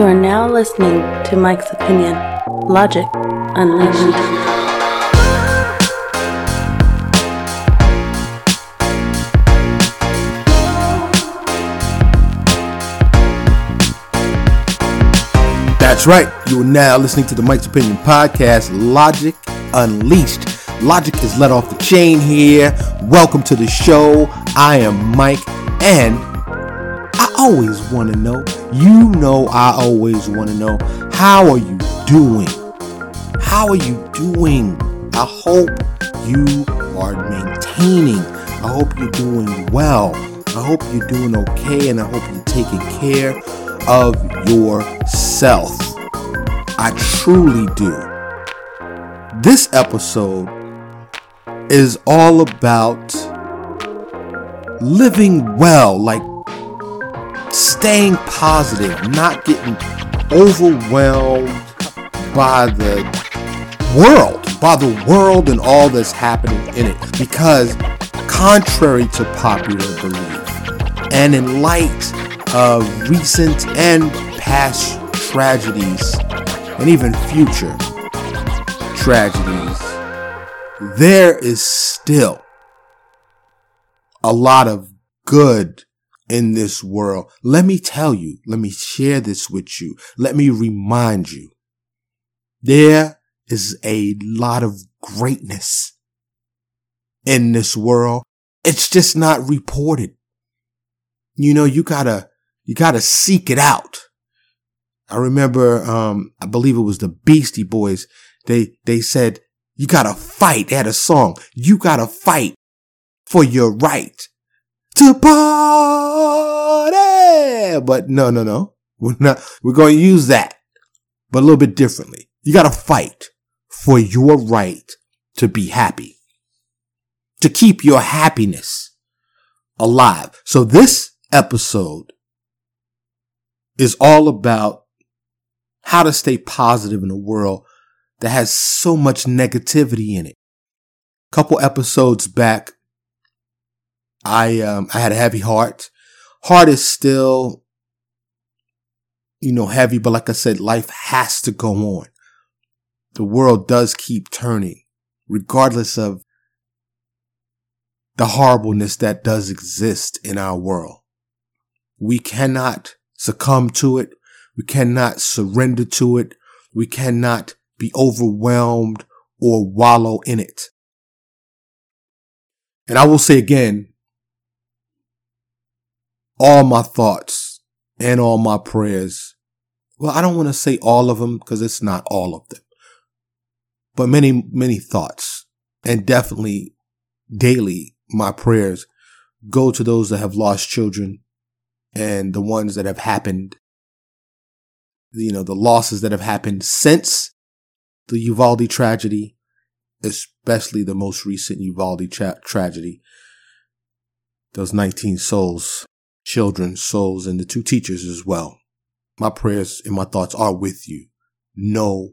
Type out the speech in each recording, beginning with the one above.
You are now listening to Mike's Opinion Logic Unleashed. That's right. You are now listening to the Mike's Opinion podcast, Logic Unleashed. Logic is let off the chain here. Welcome to the show. I am Mike, and I always want to know. You know, I always want to know. How are you doing? How are you doing? I hope you are maintaining. I hope you're doing well. I hope you're doing okay, and I hope you're taking care of yourself. I truly do. This episode is all about living well, like staying positive, not getting overwhelmed by the world, by the world and all that's happening in it. Because, contrary to popular belief, and in light of recent and past tragedies, and even future tragedies, there is still a lot of good in this world. Let me tell you, let me share this with you. Let me remind you. There is a lot of greatness in this world. It's just not reported. You know, you gotta, you gotta seek it out. I remember, um, I believe it was the Beastie Boys. They, they said, you gotta fight. They had a song. You gotta fight for your right to party. But no, no, no. We're not, we're going to use that, but a little bit differently. You gotta fight for your right to be happy, to keep your happiness alive. So this episode is all about how to stay positive in a world that has so much negativity in it. A couple episodes back, I um, I had a heavy heart. Heart is still, you know, heavy, but like I said, life has to go on. The world does keep turning, regardless of the horribleness that does exist in our world. We cannot succumb to it. We cannot surrender to it. We cannot be overwhelmed or wallow in it. And I will say again, all my thoughts and all my prayers. Well, I don't want to say all of them because it's not all of them, but many, many thoughts and definitely daily my prayers go to those that have lost children and the ones that have happened, you know, the losses that have happened since the Uvalde tragedy, especially the most recent Uvalde tra- tragedy. Those 19 souls, children, souls, and the two teachers as well. My prayers and my thoughts are with you. No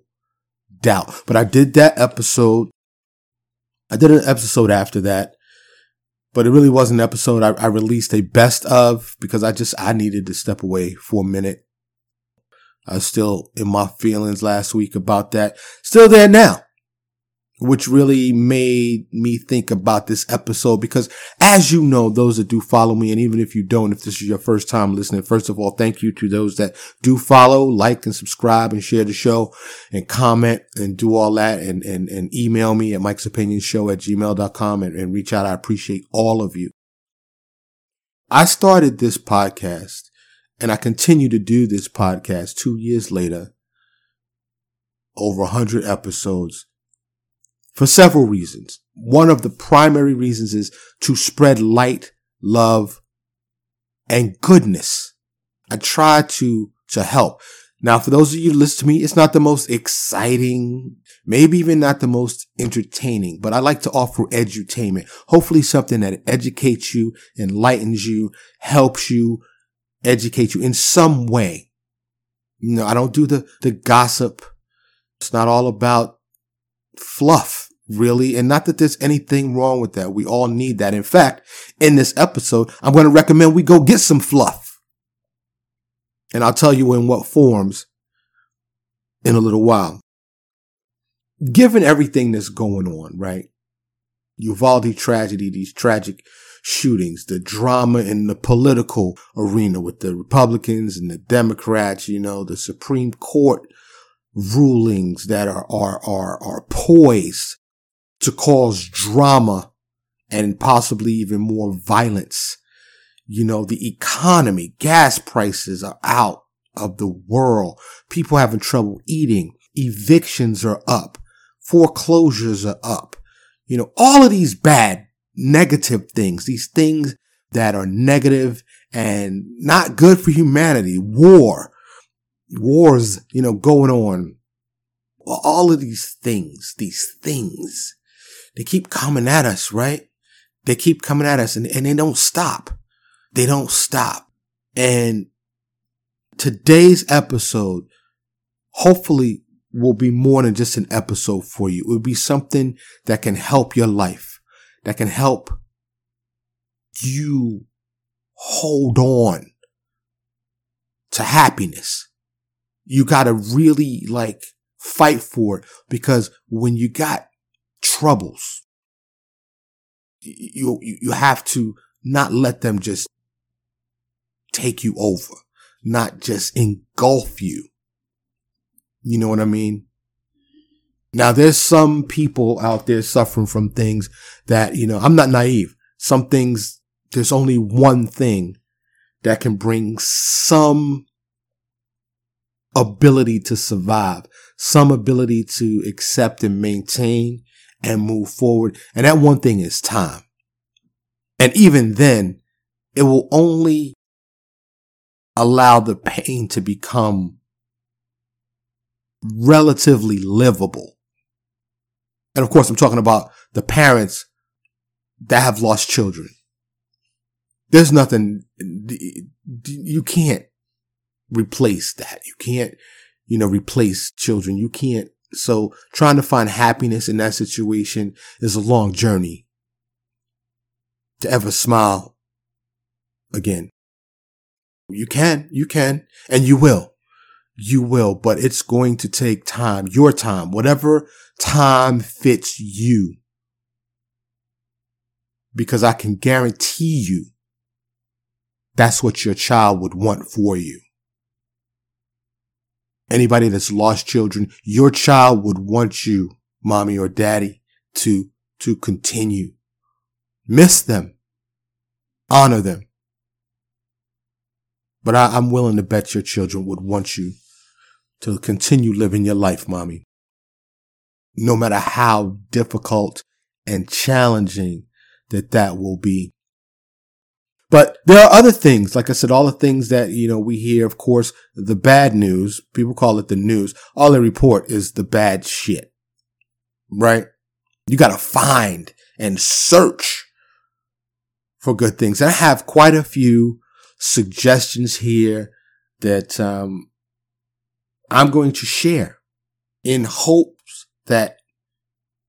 doubt. But I did that episode. I did an episode after that but it really was an episode I, I, released a best of because I just I needed to step away for a minute. I was still in my feelings last week about that. Still there now. Which really made me think about this episode because as you know, those that do follow me, and even if you don't, if this is your first time listening, first of all, thank you to those that do follow, like and subscribe and share the show and comment and do all that and, and, and email me at Mike's Opinion Show at gmail.com and, and reach out. I appreciate all of you. I started this podcast and I continue to do this podcast two years later, over a hundred episodes for several reasons. One of the primary reasons is to spread light, love, and goodness. I try to, to help. Now, for those of you who listen to me, it's not the most exciting, maybe even not the most entertaining, but I like to offer edutainment. Hopefully something that educates you, enlightens you, helps you, educate you in some way. You know, I don't do the, the gossip. It's not all about fluff, really. And not that there's anything wrong with that. We all need that. In fact, in this episode, I'm going to recommend we go get some fluff. And I'll tell you in what forms in a little while. Given everything that's going on, right? Uvalde tragedy, these tragic shootings, the drama in the political arena with the Republicans and the Democrats, you know, the Supreme Court rulings that are, are, are, are poised to cause drama and possibly even more violence. You know, the economy, gas prices are out of the world. People having trouble eating. Evictions are up. Foreclosures are up. You know, all of these bad, negative things, these things that are negative and not good for humanity. War, wars, you know, going on. All of these things, these things, they keep coming at us, right? They keep coming at us and, and they don't stop. They don't stop. And today's episode, hopefully will be more than just an episode for you. It will be something that can help your life, that can help you hold on to happiness. You got to really like fight for it because when you got troubles, you, you, have to not let them just take you over, not just engulf you. You know what I mean? Now there's some people out there suffering from things that, you know, I'm not naive. Some things, there's only one thing that can bring some ability to survive, some ability to accept and maintain and move forward. And that one thing is time. And even then, it will only allow the pain to become relatively livable. And of course, I'm talking about the parents that have lost children. There's nothing, you can't replace that. You can't, you know, replace children. You can't. So trying to find happiness in that situation is a long journey to ever smile again. You can, you can, and you will. You will, but it's going to take time, your time, whatever time fits you. Because I can guarantee you that's what your child would want for you. Anybody that's lost children, your child would want you, mommy or daddy, to, to continue Miss them. Honor them. But I, I'm willing to bet your children would want you to continue living your life, mommy. No matter how difficult and challenging that that will be. But there are other things, like I said, all the things that, you know, we hear, of course, the bad news, people call it the news. All they report is the bad shit, right? You got to find and search for good things. And I have quite a few suggestions here that um, I'm going to share in hopes that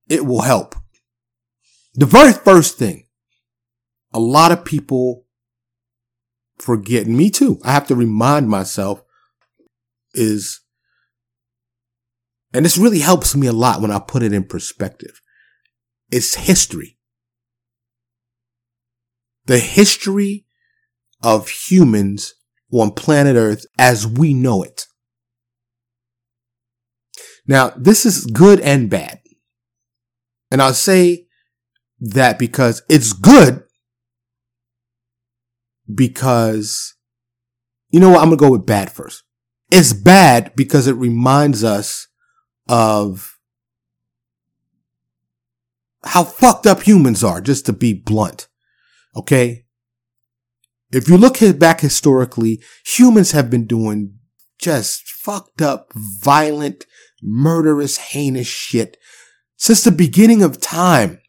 it will help. The very first thing a lot of people forget, me too, I have to remind myself is, and this really helps me a lot when I put it in perspective. It's history the history of humans on planet Earth as we know it. Now, this is good and bad. And I'll say that because it's good because, you know what? I'm going to go with bad first. It's bad because it reminds us of how fucked up humans are, just to be blunt. Okay. If you look back historically, humans have been doing just fucked up, violent, murderous, heinous shit since the beginning of time.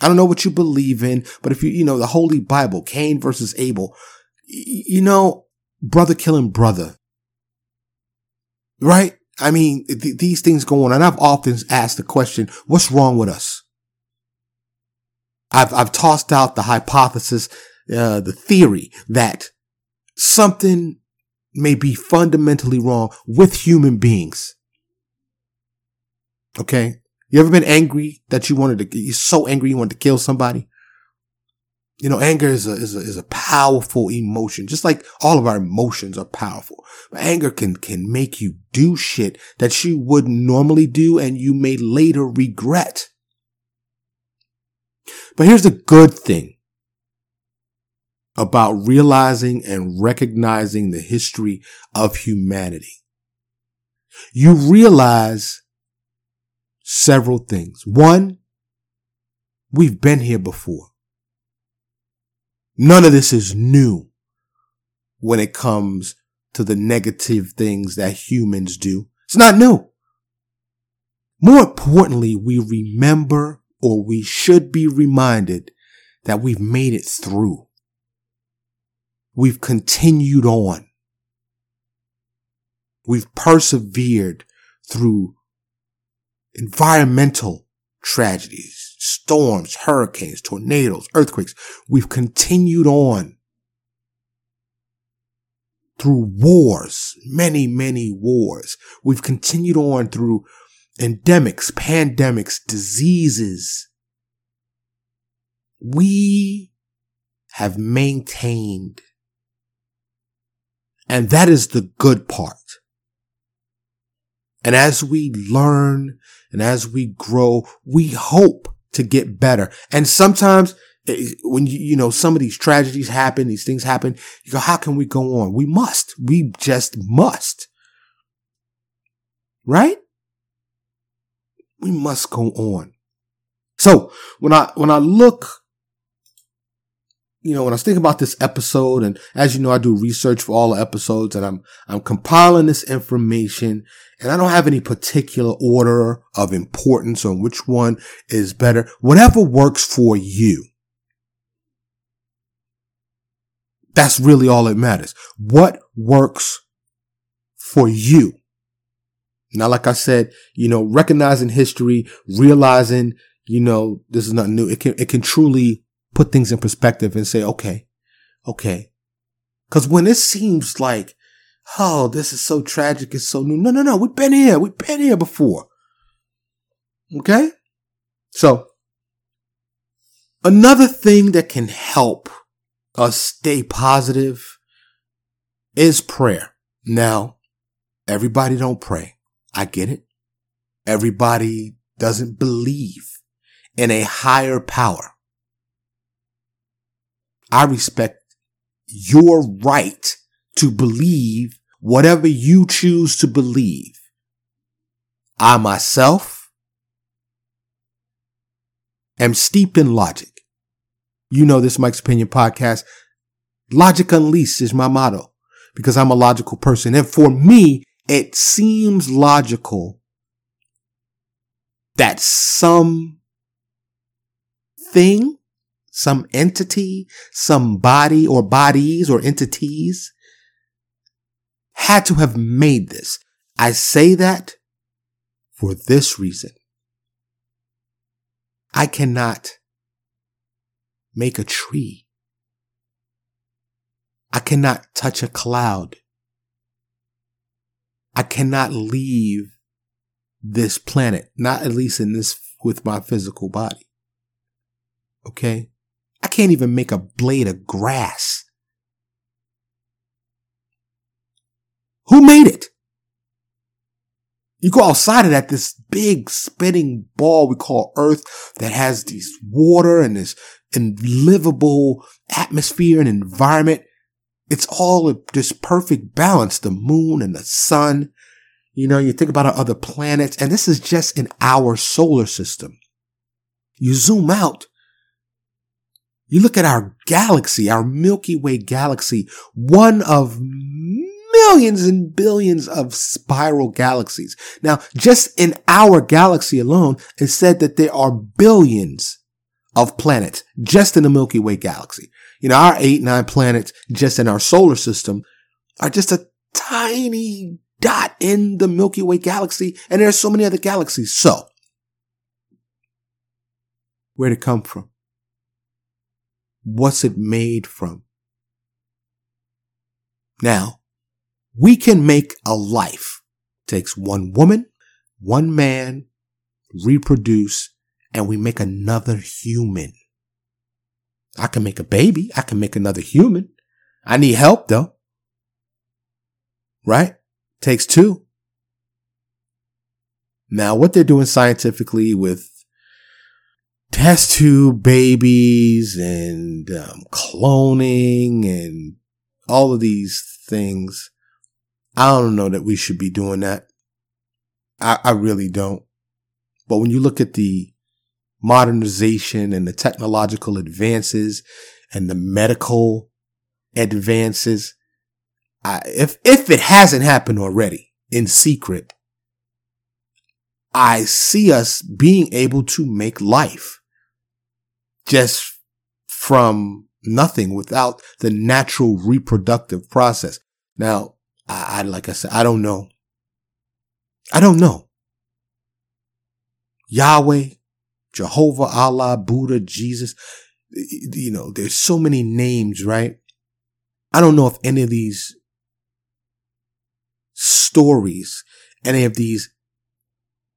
I don't know what you believe in, but if you, you know, the Holy Bible, Cain versus Abel, you know, brother killing brother. Right? I mean, th- these things go on. And I've often asked the question, what's wrong with us? I've, I've tossed out the hypothesis, uh, the theory that something may be fundamentally wrong with human beings. Okay. You ever been angry that you wanted to, you're so angry you wanted to kill somebody? You know, anger is a, is a, is a powerful emotion, just like all of our emotions are powerful. But anger can, can make you do shit that you wouldn't normally do and you may later regret. But here's the good thing about realizing and recognizing the history of humanity. You realize several things. One, we've been here before. None of this is new when it comes to the negative things that humans do. It's not new. More importantly, we remember or we should be reminded that we've made it through. We've continued on. We've persevered through environmental tragedies, storms, hurricanes, tornadoes, earthquakes. We've continued on through wars, many, many wars. We've continued on through endemics, pandemics, diseases. We have maintained. And that is the good part. And as we learn and as we grow, we hope to get better. And sometimes eh, when you, you know, some of these tragedies happen, these things happen, you go, how can we go on? We must. We just must. Right? We must go on. So when I, when I look you know, when I was thinking about this episode, and as you know, I do research for all the episodes, and I'm I'm compiling this information, and I don't have any particular order of importance on which one is better. Whatever works for you. That's really all that matters. What works for you? Now, like I said, you know, recognizing history, realizing, you know, this is nothing new. It can, it can truly put things in perspective and say, okay, okay. Cause when it seems like, oh, this is so tragic, it's so new. No, no, no. We've been here. We've been here before. Okay. So another thing that can help us stay positive is prayer. Now, everybody don't pray. I get it. Everybody doesn't believe in a higher power. I respect your right to believe whatever you choose to believe. I myself am steeped in logic. You know this Mike's Opinion podcast. Logic Unleashed is my motto because I'm a logical person. And for me, it seems logical that some thing some entity, some body or bodies or entities had to have made this. I say that for this reason. I cannot make a tree. I cannot touch a cloud. I cannot leave this planet, not at least in this with my physical body. Okay? Can't even make a blade of grass. Who made it? You go outside of that, this big spinning ball we call Earth that has these water and this livable atmosphere and environment. It's all this perfect balance, the moon and the sun. You know, you think about our other planets, and this is just in our solar system. You zoom out you look at our galaxy, our Milky Way galaxy, one of millions and billions of spiral galaxies. Now, just in our galaxy alone, it's said that there are billions of planets just in the Milky Way galaxy. You know, our eight, nine planets just in our solar system are just a tiny dot in the Milky Way galaxy. And there are so many other galaxies. So, where'd it come from? What's it made from? Now, We can make a life. takes one woman, one man, reproduce, and we make another human. I can make a baby. I can make another human. I need help though. Right? Takes two. Now, what they're doing scientifically with test tube babies and um, cloning and all of these things, I don't know that we should be doing that. I, I really don't. But when you look at the modernization and the technological advances and the medical advances, I, if, if it hasn't happened already in secret, I see us being able to make life just from nothing without the natural reproductive process. Now, I, I, like I said, I don't know. I don't know. Yahweh, Jehovah, Allah, Buddha, Jesus, you know, there's so many names, right? I don't know if any of these stories, any of these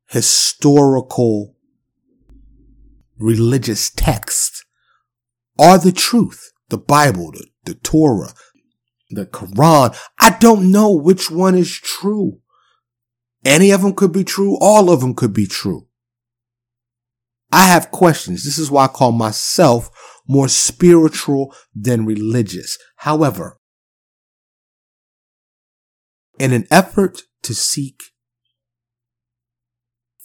historical religious texts are the truth. The Bible, the, the Torah, the Quran. I don't know which one is true. Any of them could be true. All of them could be true. I have questions. This is why I call myself more spiritual than religious. However, in an effort to seek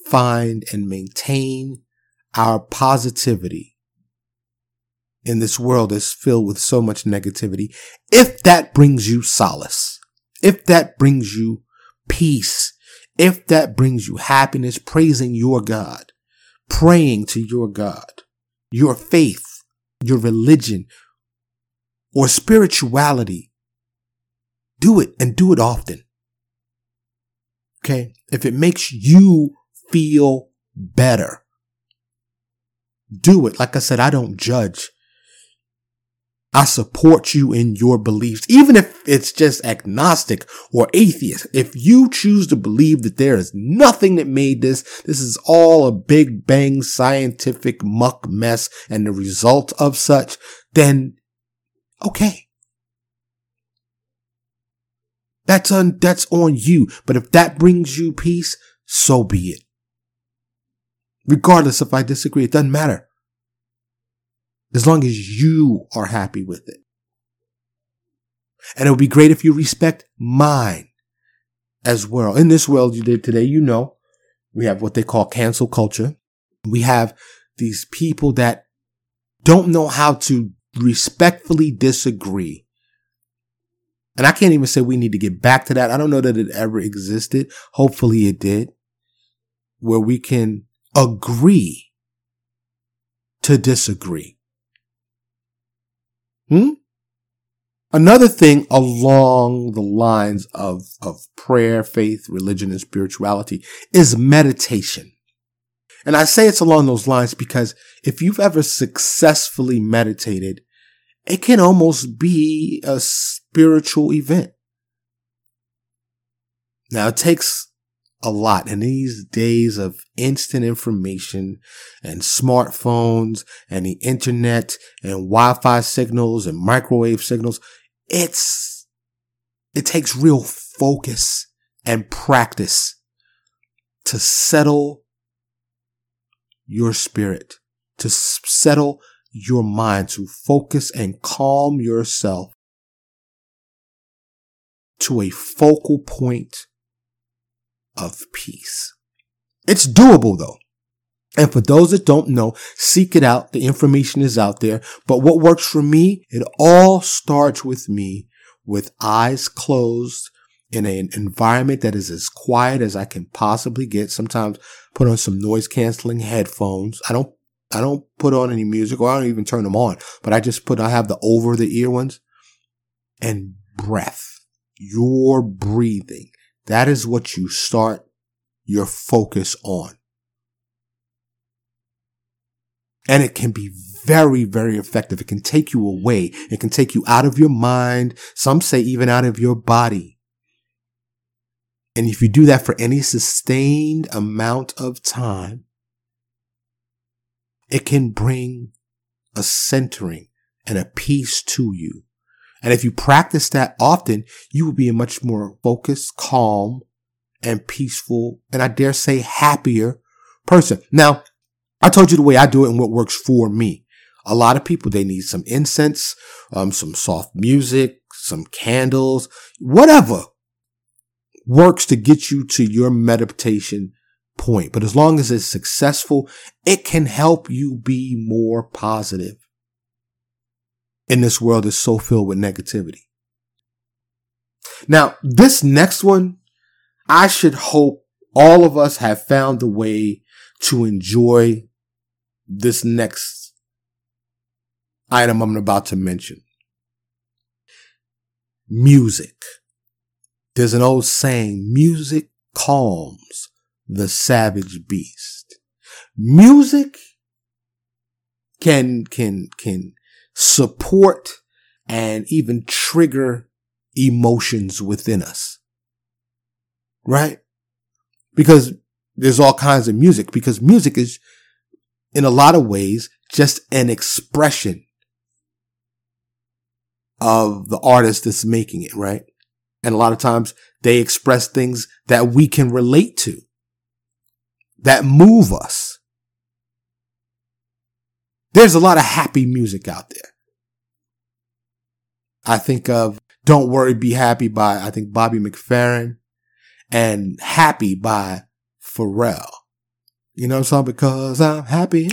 find and maintain our positivity in this world that's filled with so much negativity, if that brings you solace, if that brings you peace, if that brings you happiness, praising your God, praying to your God, your faith, your religion, or spirituality, do it and do it often. Okay. If it makes you feel better. Do it. Like I said, I don't judge. I support you in your beliefs, even if it's just agnostic or atheist. If you choose to believe that there is nothing that made this, this is all a big bang scientific muck mess and the result of such, then okay. That's on, that's on you. But if that brings you peace, so be it. Regardless if I disagree, it doesn't matter. As long as you are happy with it. And it would be great if you respect mine as well. In this world you did today, you know, we have what they call cancel culture. We have these people that don't know how to respectfully disagree. And I can't even say we need to get back to that. I don't know that it ever existed. Hopefully it did. Where we can agree to disagree. Hmm? Another thing along the lines of, of prayer, faith, religion, and spirituality is meditation. And I say it's along those lines because if you've ever successfully meditated, it can almost be a spiritual event. Now it takes a lot in these days of instant information and smartphones and the internet and Wi-Fi signals and microwave signals. It's, it takes real focus and practice to settle your spirit, to settle your mind, to focus and calm yourself to a focal point of peace. It's doable though. And for those that don't know, seek it out. The information is out there. But what works for me, it all starts with me with eyes closed in an environment that is as quiet as I can possibly get. Sometimes put on some noise canceling headphones. I don't, I don't put on any music or I don't even turn them on, but I just put, I have the over the ear ones and breath. Your breathing that is what you start your focus on. And it can be very, very effective. It can take you away. It can take you out of your mind. Some say even out of your body And if you do that for any sustained amount of time, it can bring a centering and a peace to you. And if you practice that often, you will be a much more focused, calm, and peaceful, and I dare say happier person. Now, I told you the way I do it and what works for me. A lot of people, they need some incense, um, some soft music, some candles, whatever works to get you to your meditation point. But as long as it's successful, it can help you be more positive in this world is so filled with negativity. Now, this next one, I should hope all of us have found a way to enjoy this next item I'm about to mention. Music. There's an old saying, music calms the savage beast. Music can, can, can support and even trigger emotions within us. Right? Because there's all kinds of music because music is in a lot of ways just an expression of the artist that's making it, right? And a lot of times they express things that we can relate to, that move us. There's a lot of happy music out there. I think of Don't Worry, Be Happy by, I think, Bobby McFerrin and Happy by Pharrell. You know what I'm saying? Because I'm happy.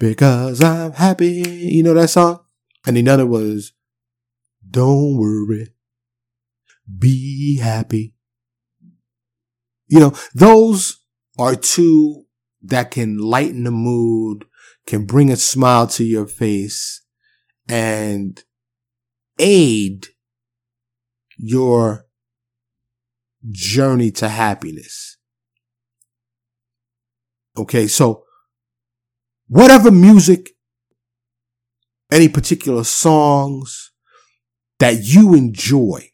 Because I'm happy. You know that song? And the other was, Don't worry. Be happy. You know, those are two that can lighten the mood, can bring a smile to your face and aid your journey to happiness. Okay. So whatever music, any particular songs that you enjoy,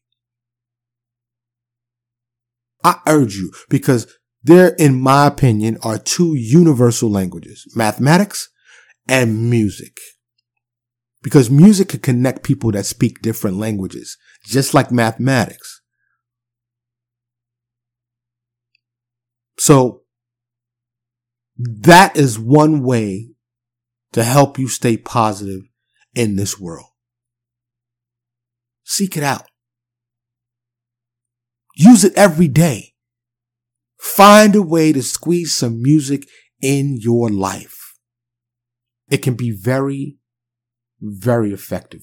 I urge you because there, in my opinion, are two universal languages, mathematics and music. Because music can connect people that speak different languages, just like mathematics. So that is one way to help you stay positive in this world. Seek it out. Use it every day. Find a way to squeeze some music in your life. It can be very, very effective.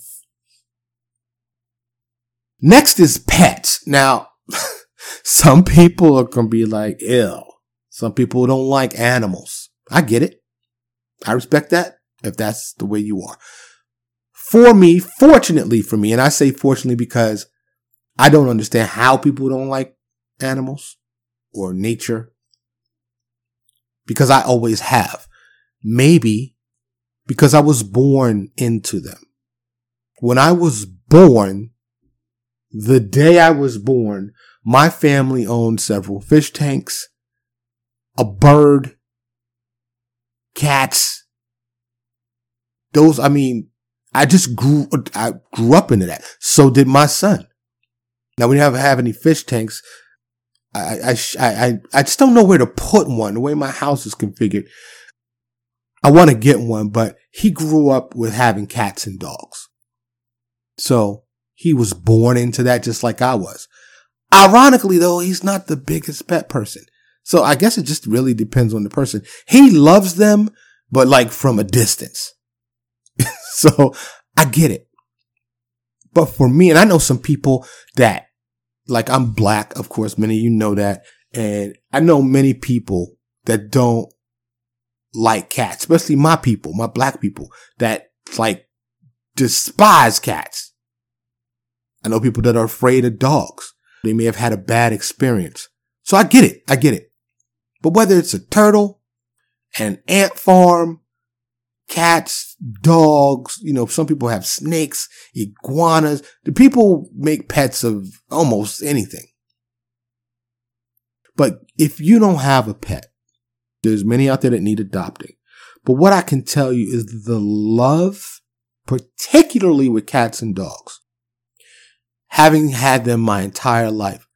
Next is pets. Now, some people are going to be like, ill. Some people don't like animals. I get it. I respect that if that's the way you are. For me, fortunately for me, and I say fortunately because I don't understand how people don't like animals or nature because I always have. Maybe because I was born into them. When I was born, the day I was born, my family owned several fish tanks, a bird, cats. Those, I mean, I just grew, I grew up into that. So did my son. Now we never have any fish tanks. I, I, I, I just don't know where to put one the way my house is configured. I want to get one, but he grew up with having cats and dogs. So he was born into that just like I was. Ironically though, he's not the biggest pet person. So I guess it just really depends on the person. He loves them, but like from a distance. so I get it. But for me, and I know some people that like I'm black, of course, many of you know that. And I know many people that don't like cats, especially my people, my black people that like despise cats. I know people that are afraid of dogs. They may have had a bad experience. So I get it. I get it. But whether it's a turtle, an ant farm, cats, dogs, you know, some people have snakes, iguanas. The people make pets of almost anything. But if you don't have a pet, there's many out there that need adopting. But what I can tell you is the love, particularly with cats and dogs, having had them my entire life,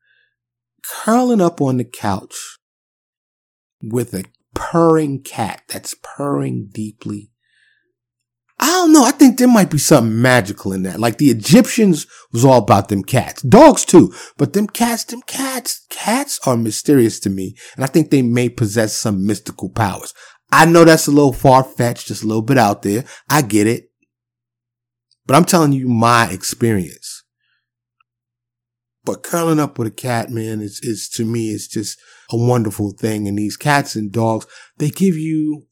curling up on the couch with a purring cat that's purring deeply. I don't know. I think there might be something magical in that. Like the Egyptians was all about them cats, dogs too, but them cats, them cats, cats are mysterious to me. And I think they may possess some mystical powers. I know that's a little far fetched, just a little bit out there. I get it. But I'm telling you my experience. But curling up with a cat, man, is, is to me, it's just a wonderful thing. And these cats and dogs, they give you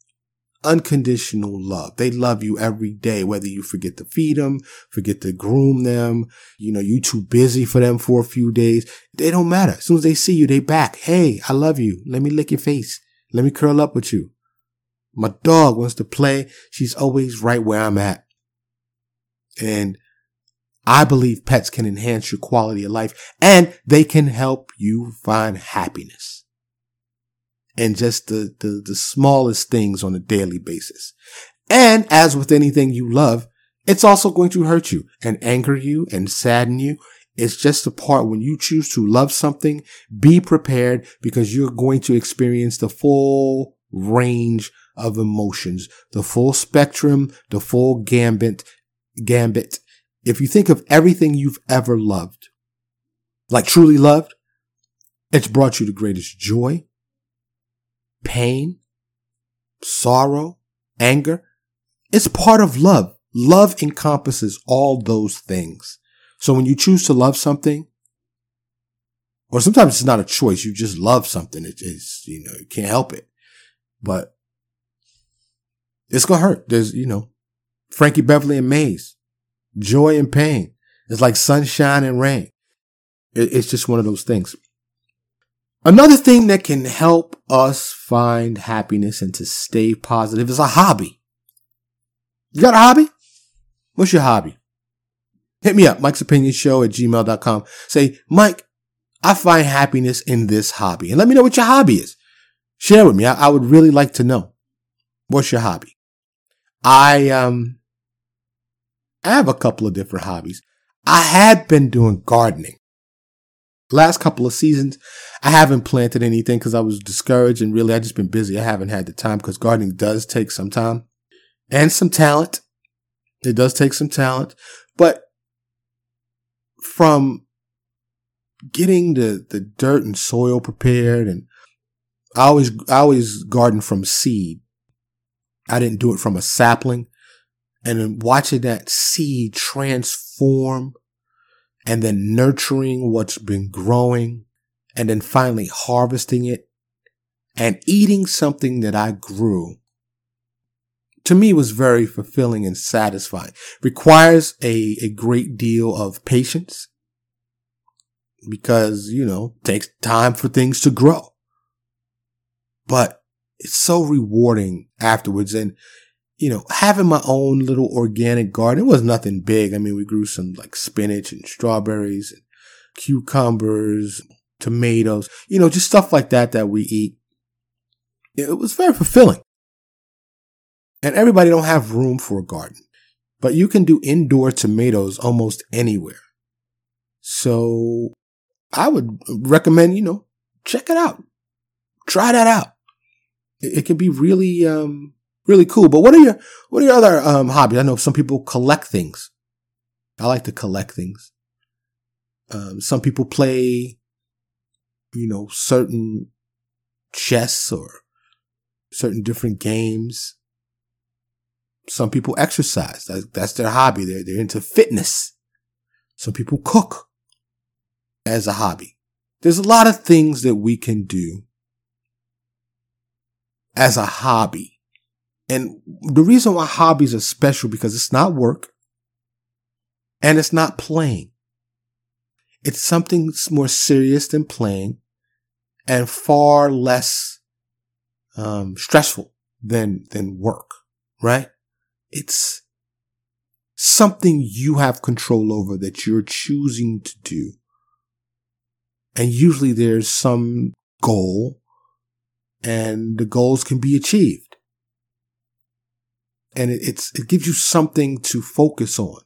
unconditional love. They love you every day, whether you forget to feed them, forget to groom them, you know, you too busy for them for a few days. They don't matter. As soon as they see you, they back. Hey, I love you. Let me lick your face. Let me curl up with you. My dog wants to play. She's always right where I'm at. And I believe pets can enhance your quality of life and they can help you find happiness and just the, the, the smallest things on a daily basis. And as with anything you love, it's also going to hurt you and anger you and sadden you. It's just a part when you choose to love something, be prepared because you're going to experience the full range of emotions, the full spectrum, the full gambit, gambit. If you think of everything you've ever loved, like truly loved, it's brought you the greatest joy, pain, sorrow, anger. It's part of love. Love encompasses all those things. So when you choose to love something, or sometimes it's not a choice, you just love something. It's, you know, you can't help it. But it's gonna hurt. There's, you know, Frankie Beverly and Maze, joy and pain. It's like sunshine and rain. It's just one of those things. Another thing that can help us find happiness and to stay positive is a hobby. You got a hobby? What's your hobby? Hit me up, Mike's Opinion Show at gmail.com. Say, Mike, I find happiness in this hobby. And let me know what your hobby is. Share with me. I, I would really like to know. What's your hobby? I, um, I have a couple of different hobbies. I had been doing gardening last couple of seasons, I haven't planted anything because I was discouraged and really I just been busy. I haven't had the time because gardening does take some time and some talent. It does take some talent, but from getting the, the dirt and soil prepared and I always, I always garden from seed. I didn't do it from a sapling and then watching that seed transform and then nurturing what's been growing and then finally harvesting it and eating something that I grew to me was very fulfilling and satisfying. Requires a, a great deal of patience because, you know, takes time for things to grow. But it's so rewarding afterwards. And you know, having my own little organic garden, it was nothing big. I mean, we grew some like spinach and strawberries and cucumbers, tomatoes, you know, just stuff like that that we eat. It was very fulfilling. And everybody don't have room for a garden, but you can do indoor tomatoes almost anywhere. So I would recommend, you know, check it out. Try that out. It, it can be really, um, really cool. But what are your what are your other um, hobbies? I know some people collect things. I like to collect things. Um, some people play, you know, certain chess or certain different games. Some people exercise. that's their hobby. They're, they're into fitness. Some people cook as a hobby. There's a lot of things that we can do as a hobby and the reason why hobbies are special because it's not work and it's not playing. It's something more serious than playing and far less um, stressful than than work, right? It's something you have control over that you're choosing to do. And usually there's some goal and the goals can be achieved. And it, it's, it gives you something to focus on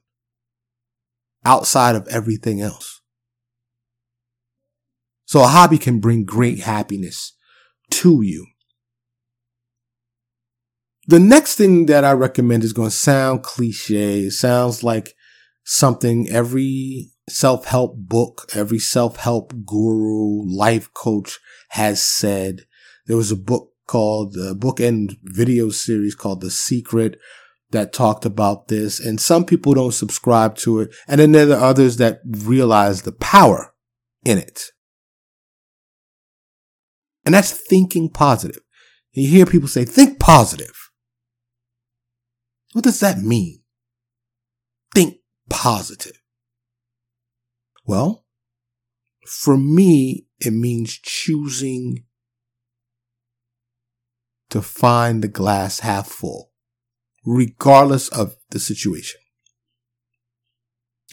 outside of everything else. So a hobby can bring great happiness to you. The next thing that I recommend is going to sound cliche. It sounds like something every self-help book, every self-help guru, life coach has said. There was a book called the book and video series called The Secret that talked about this. And some people don't subscribe to it. And then there are others that realize the power in it. And that's thinking positive. You hear people say, think positive. What does that mean? Think positive. Well, for me, it means choosing to find the glass half full, regardless of the situation.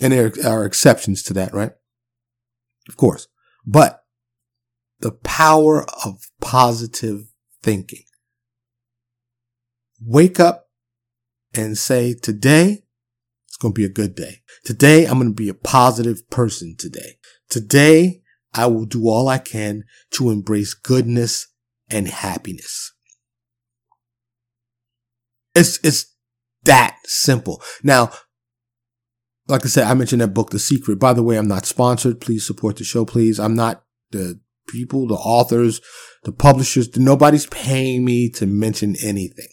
And there are exceptions to that, right? Of course. But the power of positive thinking. Wake up and say, today it's going to be a good day. Today I'm going to be a positive person today. Today I will do all I can to embrace goodness and happiness. It's, it's that simple. Now, like I said, I mentioned that book, The Secret. By the way, I'm not sponsored. Please support the show, please. I'm not the people, the authors, the publishers. Nobody's paying me to mention anything.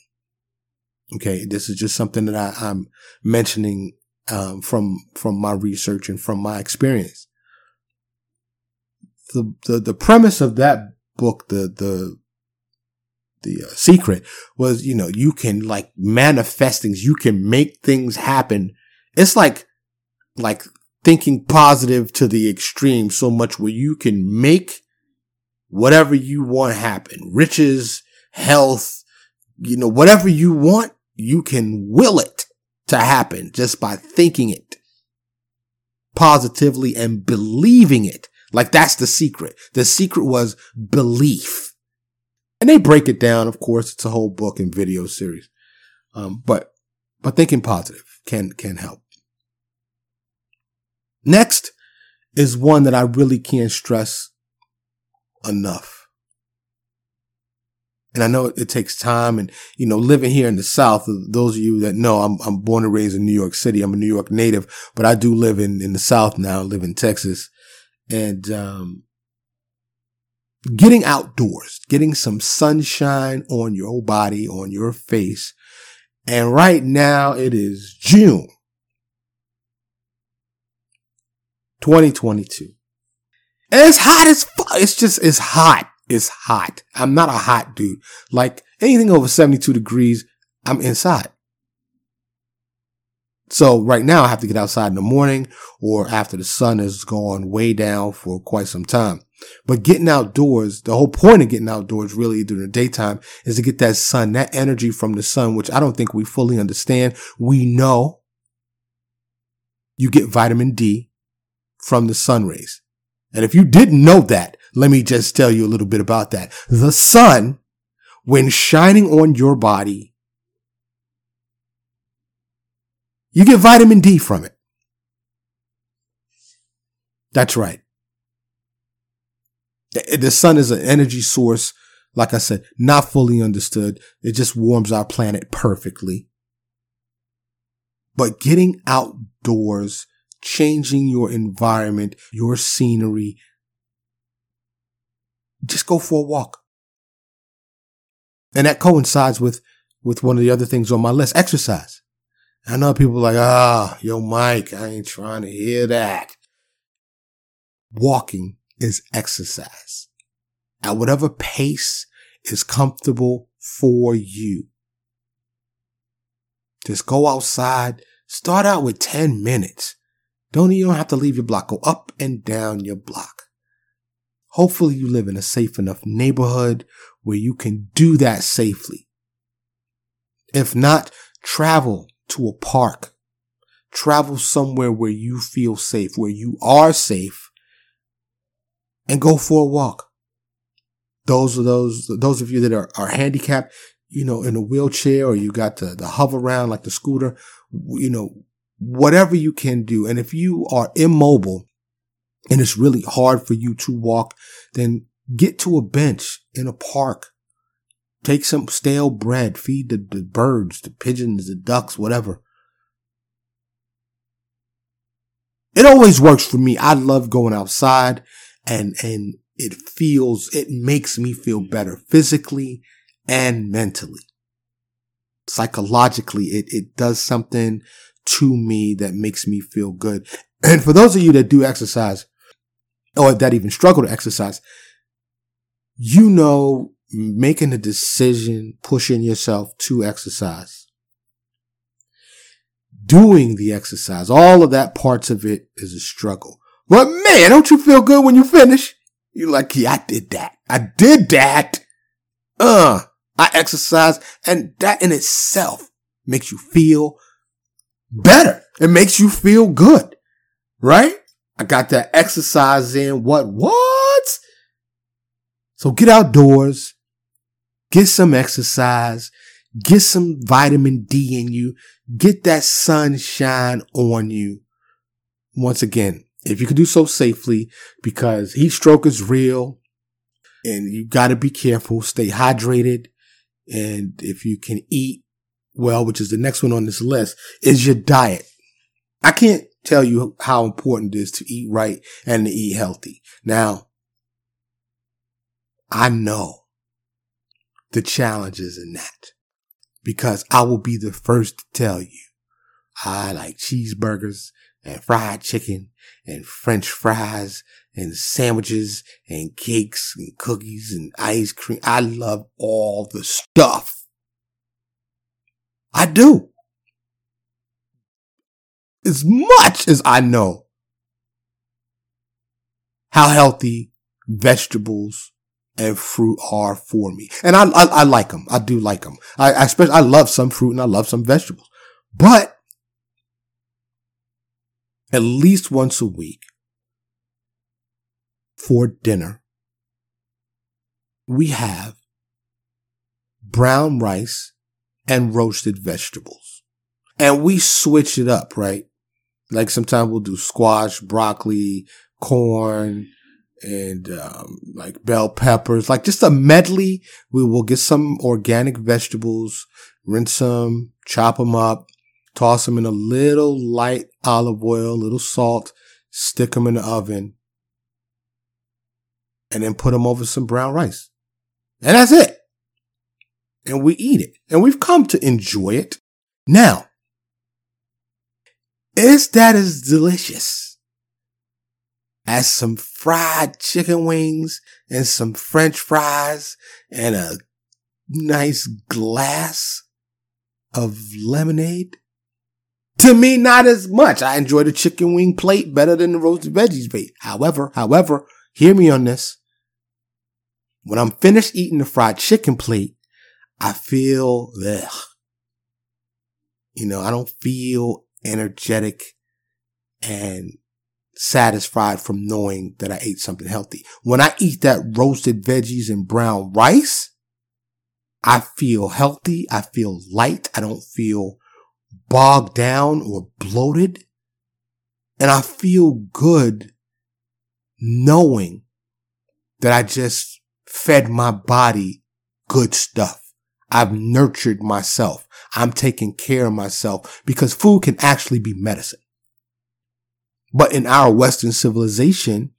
Okay. This is just something that I, am mentioning, um, from, from my research and from my experience. The, the, the premise of that book, the, the, the uh, secret was, you know, you can like manifest things. You can make things happen. It's like, like thinking positive to the extreme so much where you can make whatever you want happen. Riches, health, you know, whatever you want, you can will it to happen just by thinking it positively and believing it. Like that's the secret. The secret was belief and they break it down. Of course, it's a whole book and video series. Um, but, but thinking positive can, can help. Next is one that I really can't stress enough. And I know it takes time and, you know, living here in the South, those of you that know, I'm, I'm born and raised in New York City. I'm a New York native, but I do live in, in the South now, I live in Texas. And, um, getting outdoors, getting some sunshine on your body, on your face. And right now it is June 2022. And it's hot as fuck. It's just, it's hot. It's hot. I'm not a hot dude. Like anything over 72 degrees, I'm inside. So right now I have to get outside in the morning or after the sun has gone way down for quite some time. But getting outdoors, the whole point of getting outdoors really during the daytime is to get that sun, that energy from the sun, which I don't think we fully understand. We know you get vitamin D from the sun rays. And if you didn't know that, let me just tell you a little bit about that. The sun, when shining on your body, you get vitamin D from it. That's right. The sun is an energy source, like I said, not fully understood. It just warms our planet perfectly. But getting outdoors, changing your environment, your scenery, just go for a walk. And that coincides with, with one of the other things on my list, exercise. I know people like, ah, oh, yo, Mike, I ain't trying to hear that. Walking is exercise at whatever pace is comfortable for you. Just go outside. Start out with 10 minutes. Don't even have to leave your block. Go up and down your block. Hopefully you live in a safe enough neighborhood where you can do that safely. If not, travel to a park. Travel somewhere where you feel safe, where you are safe and go for a walk. Those are those, those of you that are, are handicapped, you know, in a wheelchair or you got the, the Hoveround like the scooter, you know, whatever you can do. And if you are immobile and it's really hard for you to walk, then get to a bench in a park. Take some stale bread, feed the, the birds, the pigeons, the ducks, whatever. It always works for me. I love going outside and, and it feels, it makes me feel better physically and mentally. Psychologically, it, it does something to me that makes me feel good. And for those of you that do exercise or that even struggle to exercise, you know, making a decision, pushing yourself to exercise, doing the exercise, all of that parts of it is a struggle. But man, don't you feel good when you finish? You're like, yeah, I did that. I did that. Uh, I exercise and that in itself makes you feel better. It makes you feel good, right? I got that exercise in. What, what? So get outdoors, get some exercise, get some vitamin D in you, get that sunshine on you. Once again, if you can do so safely, because heat stroke is real and you got to be careful, stay hydrated. And if you can eat well, which is the next one on this list, is your diet. I can't tell you how important it is to eat right and to eat healthy. Now, I know the challenges in that because I will be the first to tell you I like cheeseburgers and fried chicken and french fries and sandwiches and cakes and cookies and ice cream. I love all the stuff. I do. As much as I know how healthy vegetables and fruit are for me. And I, I, I like them. I do like them. I, I especially, I love some fruit and I love some vegetables, but at least once a week for dinner, we have brown rice and roasted vegetables. And we switch it up, right? Like sometimes we'll do squash, broccoli, corn, and um, like bell peppers, like just a medley. We will get some organic vegetables, rinse them, chop them up, toss them in a little light olive oil, little salt, stick them in the oven, and then put them over some brown rice. And that's it and we eat it and we've come to enjoy it. Now, is that as delicious as some fried chicken wings and some french fries and a nice glass of lemonade? To me, not as much. I enjoy the chicken wing plate better than the roasted veggies plate. However, however, hear me on this. When I'm finished eating the fried chicken plate, I feel, ugh, you know, I don't feel energetic and satisfied from knowing that I ate something healthy. When I eat that roasted veggies and brown rice, I feel healthy. I feel light. I don't feel bogged down or bloated. And I feel good knowing that I just fed my body good stuff. I've nurtured myself. I'm taking care of myself because food can actually be medicine. But in our Western civilization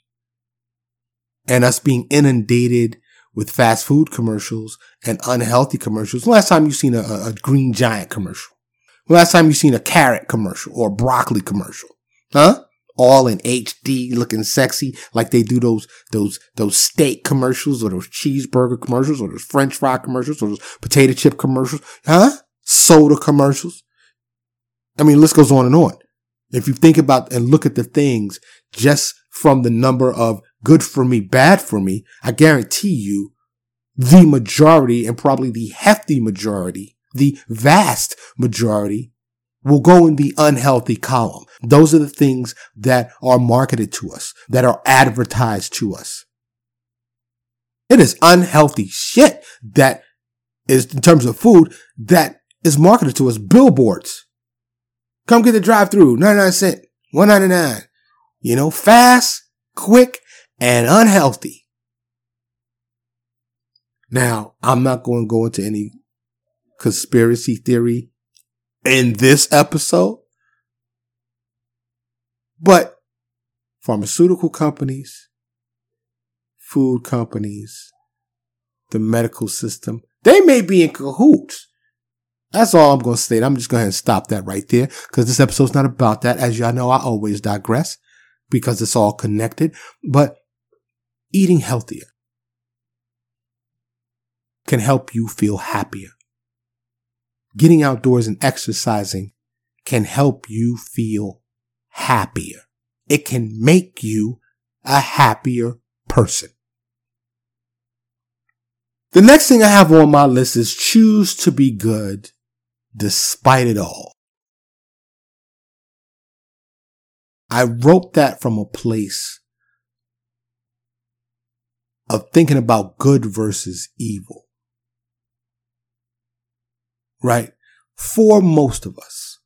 and us being inundated with fast food commercials and unhealthy commercials, last time you seen a, a green giant commercial? Last time you seen a carrot commercial or a broccoli commercial? Huh? all in HD looking sexy like they do those, those, those steak commercials or those cheeseburger commercials or those french fry commercials or those potato chip commercials. Huh? Soda commercials. I mean, list goes on and on. If you think about and look at the things just from the number of good for me, bad for me, I guarantee you the majority and probably the hefty majority the vast majority will go in the unhealthy column. Those are the things that are marketed to us, that are advertised to us. It is unhealthy shit that is, in terms of food, that is marketed to us. Billboards. Come get the drive through, 99 cent, 199. You know, fast, quick, and unhealthy. Now, I'm not going to go into any conspiracy theory in this episode, but pharmaceutical companies, food companies, the medical system, they may be in cahoots. That's all I'm going to state. I'm just going to stop that right there because this episode's not about that. As y'all know, I always digress because it's all connected, but eating healthier can help you feel happier. Getting outdoors and exercising can help you feel happier. It can make you a happier person. The next thing I have on my list is choose to be good despite it all. I wrote that from a place of thinking about good versus evil. Right? For most of us.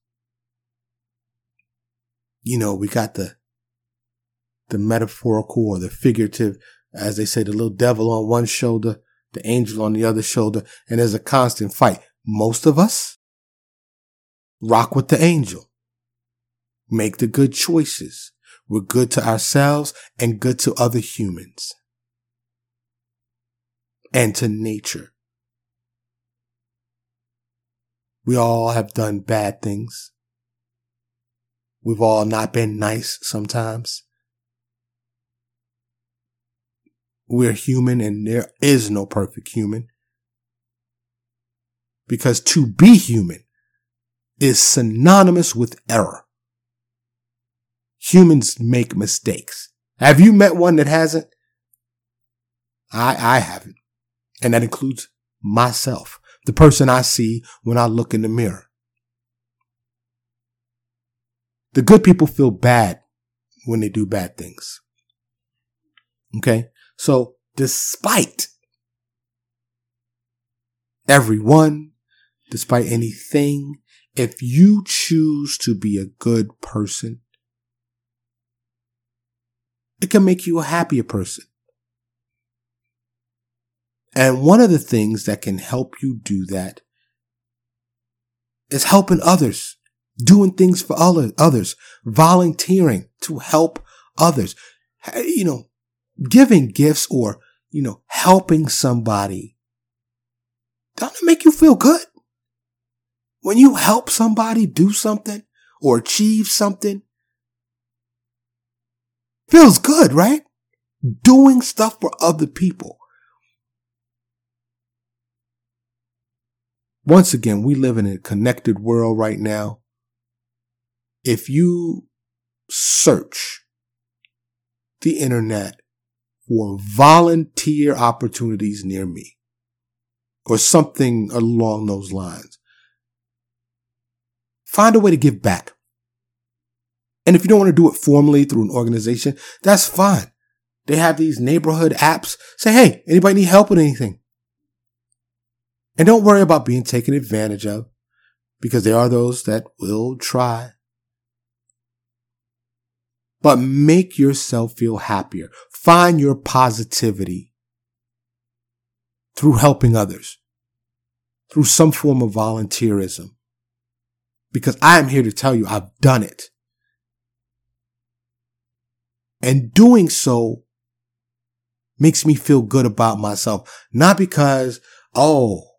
You know, we got the, the metaphorical or the figurative, as they say, the little devil on one shoulder, the angel on the other shoulder, and there's a constant fight. Most of us rock with the angel. Make the good choices. We're good to ourselves and good to other humans and to nature. We all have done bad things. We've all not been nice sometimes. We're human and there is no perfect human. Because to be human is synonymous with error. Humans make mistakes. Have you met one that hasn't? I, I haven't. And that includes myself, the person I see when I look in the mirror. The good people feel bad when they do bad things. Okay. So despite everyone, despite anything, if you choose to be a good person, it can make you a happier person. And one of the things that can help you do that is helping others, doing things for others, volunteering to help others, you know, giving gifts or, you know, helping somebody. Doesn't it make you feel good? When you help somebody do something or achieve something, feels good, right? Doing stuff for other people. Once again, we live in a connected world right now. If you search the internet for volunteer opportunities near me or something along those lines, find a way to give back. And if you don't want to do it formally through an organization, that's fine. They have these neighborhood apps. Say, hey, anybody need help with anything? And don't worry about being taken advantage of because there are those that will try. But make yourself feel happier. Find your positivity through helping others, through some form of volunteerism. Because I am here to tell you I've done it. And doing so makes me feel good about myself. Not because, oh,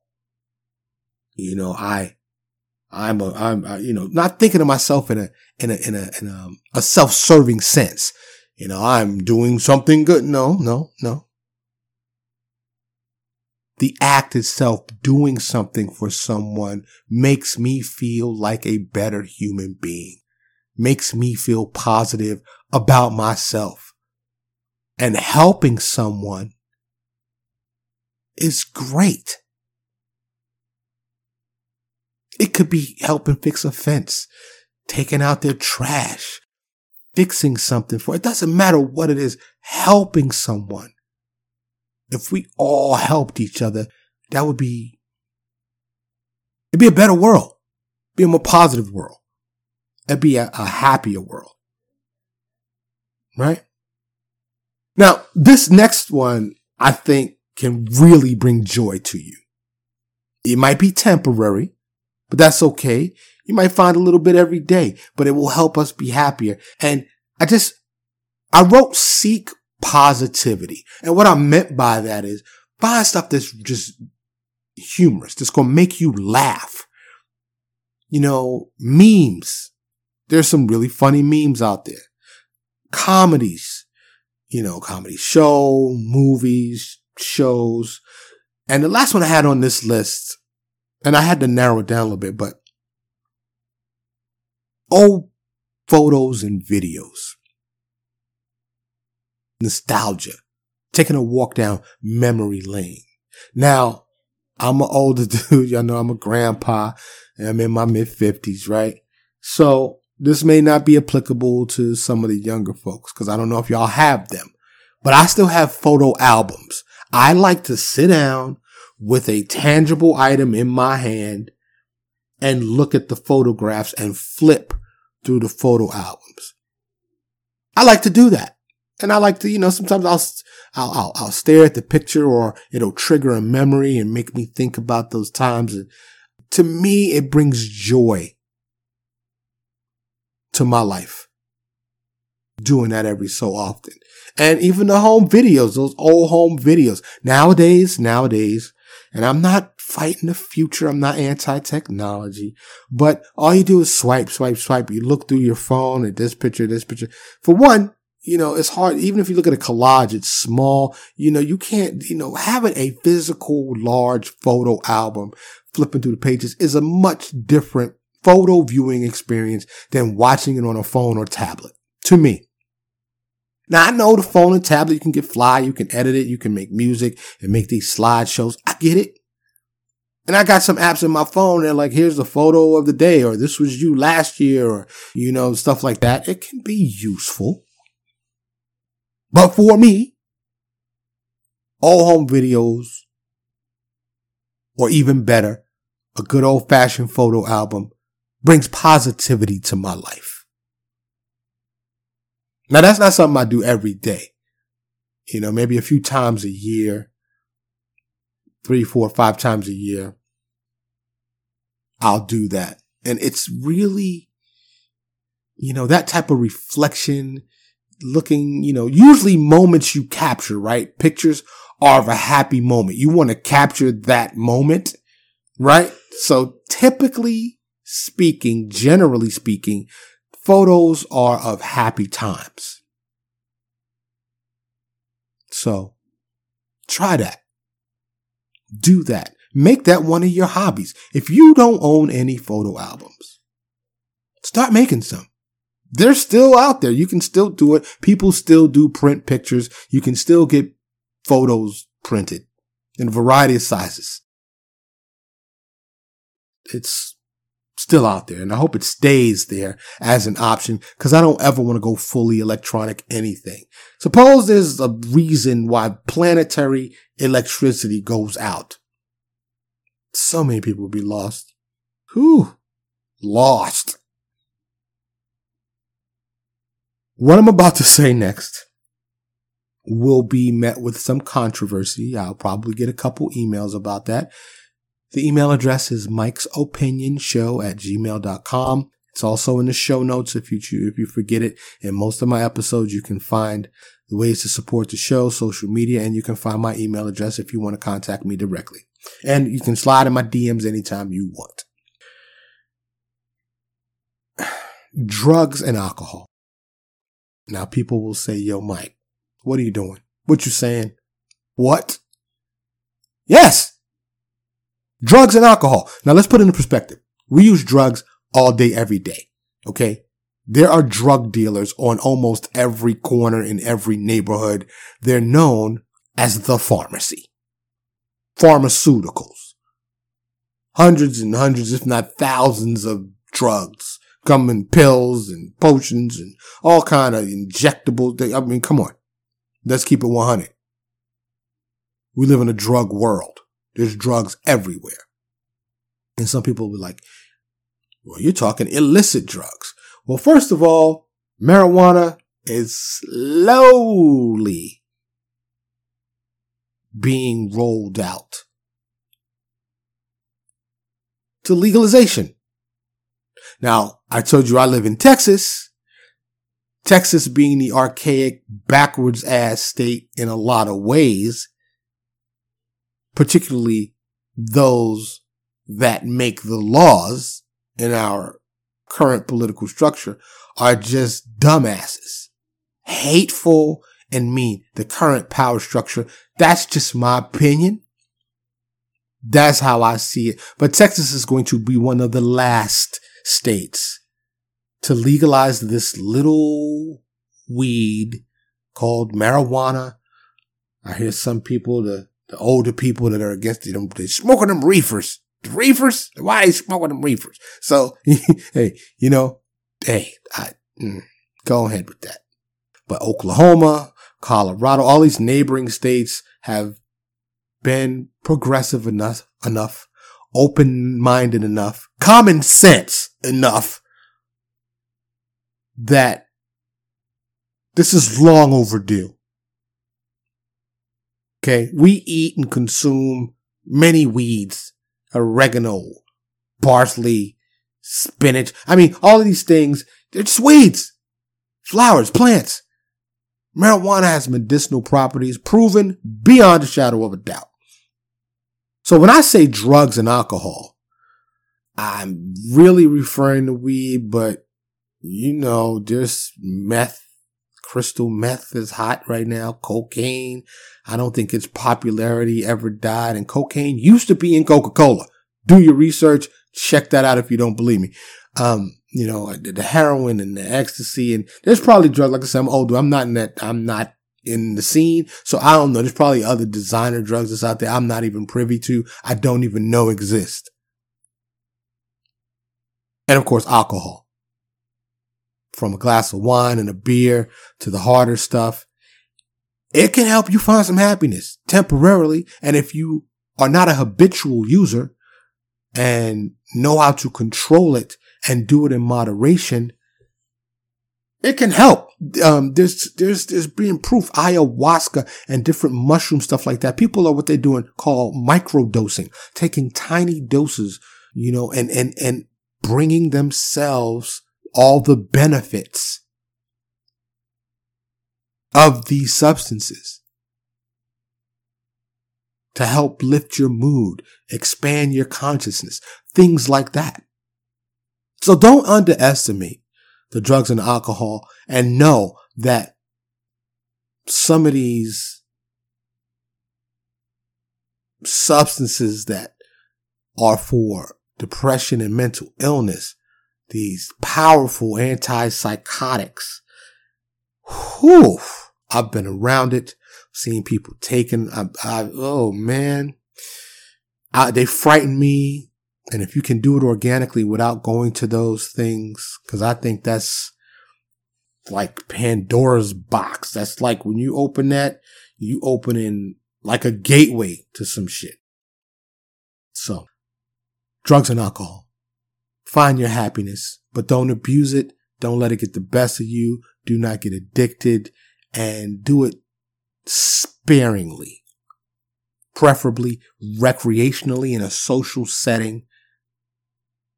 you know, I, I'm a, I'm, I, you know, not thinking of myself in a, in a, in a, in a, um, a self-serving sense. You know, I'm doing something good. No, no, no. The act itself, doing something for someone makes me feel like a better human being, makes me feel positive about myself and helping someone is great. It could be helping fix a fence, taking out their trash, fixing something for it doesn't matter what it is, helping someone. If we all helped each other, that would be it'd be a better world. It'd be a more positive world. It'd be a, a happier world. Right? Now, this next one I think can really bring joy to you. It might be temporary, but that's okay. You might find a little bit every day, but it will help us be happier. And I just, I wrote seek positivity. And what I meant by that is find stuff that's just humorous, that's going to make you laugh. You know, memes. There's some really funny memes out there. Comedies, you know, comedy show, movies, shows. And the last one I had on this list, and I had to narrow it down a little bit, but old photos and videos. Nostalgia. Taking a walk down memory lane. Now, I'm an older dude. Y'all know I'm a grandpa and I'm in my mid fifties, right? So this may not be applicable to some of the younger folks because I don't know if y'all have them, but I still have photo albums. I like to sit down with a tangible item in my hand and look at the photographs and flip through the photo albums. I like to do that. And I like to, you know, sometimes I'll, I'll, I'll, I'll stare at the picture or it'll trigger a memory and make me think about those times. And to me, it brings joy to my life doing that every so often. And even the home videos, those old home videos nowadays, nowadays, and I'm not fighting the future. I'm not anti-technology, but all you do is swipe, swipe, swipe. You look through your phone at this picture, this picture. For one, you know, it's hard. Even if you look at a collage, it's small. You know, you can't, you know, having a physical large photo album flipping through the pages is a much different photo viewing experience than watching it on a phone or tablet to me. Now I know the phone and tablet, you can get fly, you can edit it, you can make music and make these slideshows. I get it. And I got some apps in my phone that like, here's the photo of the day, or this was you last year, or, you know, stuff like that. It can be useful. But for me, all home videos, or even better, a good old fashioned photo album brings positivity to my life. Now that's not something I do every day. You know, maybe a few times a year, three, four, five times a year. I'll do that. And it's really, you know, that type of reflection, looking, you know, usually moments you capture, right? Pictures are of a happy moment. You want to capture that moment, right? So typically speaking, generally speaking, Photos are of happy times. So try that. Do that. Make that one of your hobbies. If you don't own any photo albums, start making some. They're still out there. You can still do it. People still do print pictures. You can still get photos printed in a variety of sizes. It's still out there and I hope it stays there as an option because I don't ever want to go fully electronic anything. Suppose there's a reason why planetary electricity goes out. So many people would be lost. Whew. Lost. What I'm about to say next will be met with some controversy. I'll probably get a couple emails about that. The email address is Mike's Opinion Show at gmail.com. It's also in the show notes if you if you forget it. In most of my episodes, you can find the ways to support the show, social media, and you can find my email address if you want to contact me directly. And you can slide in my DMs anytime you want. Drugs and alcohol. Now people will say, yo, Mike, what are you doing? What you saying? What? Yes. Drugs and alcohol. Now let's put it in perspective. We use drugs all day, every day. Okay. There are drug dealers on almost every corner in every neighborhood. They're known as the pharmacy. Pharmaceuticals. hundreds and hundreds, if not thousands of drugs come in pills and potions and all kind of injectables. I mean, come on. Let's keep it 100. We live in a drug world. There's drugs everywhere. And some people be like, well, you're talking illicit drugs. Well, first of all, marijuana is slowly being rolled out to legalization. Now, I told you I live in Texas. Texas being the archaic, backwards ass state in a lot of ways, particularly those that make the laws in our current political structure are just dumbasses, hateful and mean. The current power structure, that's just my opinion. That's how I see it. But Texas is going to be one of the last states to legalize this little weed called marijuana. I hear some people, the, the older people that are against it, they're smoking them reefers. The reefers? Why are you smoking them reefers? So, hey, you know, hey, I, mm, go ahead with that. But Oklahoma, Colorado, all these neighboring states have been progressive enough, enough, open-minded enough, common sense enough that this is long overdue. Okay. We eat and consume many weeds, oregano, parsley, spinach. I mean, all of these things, they're just weeds, flowers, plants. Marijuana has medicinal properties proven beyond a shadow of a doubt. So when I say drugs and alcohol, I'm really referring to weed, but you know, there's meth, crystal meth is hot right now, cocaine. I don't think its popularity ever died and cocaine used to be in Coca-Cola. Do your research. Check that out if you don't believe me. Um, you know, the heroin and the ecstasy and there's probably drugs. Like I said, I'm older. I'm not in that. I'm not in the scene. So I don't know. There's probably other designer drugs that's out there I'm not even privy to. I don't even know exist. And of course, alcohol. From a glass of wine and a beer to the harder stuff. It can help you find some happiness temporarily. And if you are not a habitual user and know how to control it and do it in moderation, it can help. Um, there's, there's, there's being proof ayahuasca and different mushroom stuff like that. People are what they're doing called micro dosing, taking tiny doses, you know, and, and, and bringing themselves all the benefits of these substances to help lift your mood, expand your consciousness, things like that. So don't underestimate the drugs and alcohol and know that some of these substances that are for depression and mental illness, these powerful antipsychotics, whew, I've been around it, seen people taken. I, I, oh man, I, they frighten me. And if you can do it organically without going to those things, cause I think that's like Pandora's box. That's like when you open that, you open in like a gateway to some shit. So drugs and alcohol. Find your happiness, but don't abuse it. Don't let it get the best of you. Do not get addicted and do it sparingly, preferably recreationally in a social setting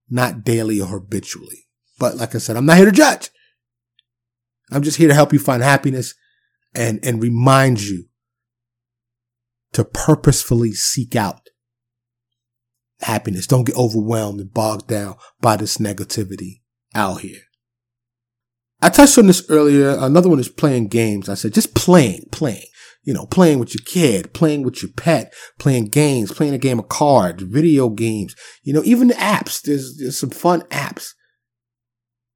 not daily or habitually. But like I said, I'm not here to judge. I'm just here to help you find happiness and, and remind you to purposefully seek out happiness. Don't get overwhelmed and bogged down by this negativity out here. I touched on this earlier. Another one is playing games. I said just playing, playing you know, playing with your kid, playing with your pet, playing games, playing a game of cards, video games, you know, even the apps. There's, there's some fun apps.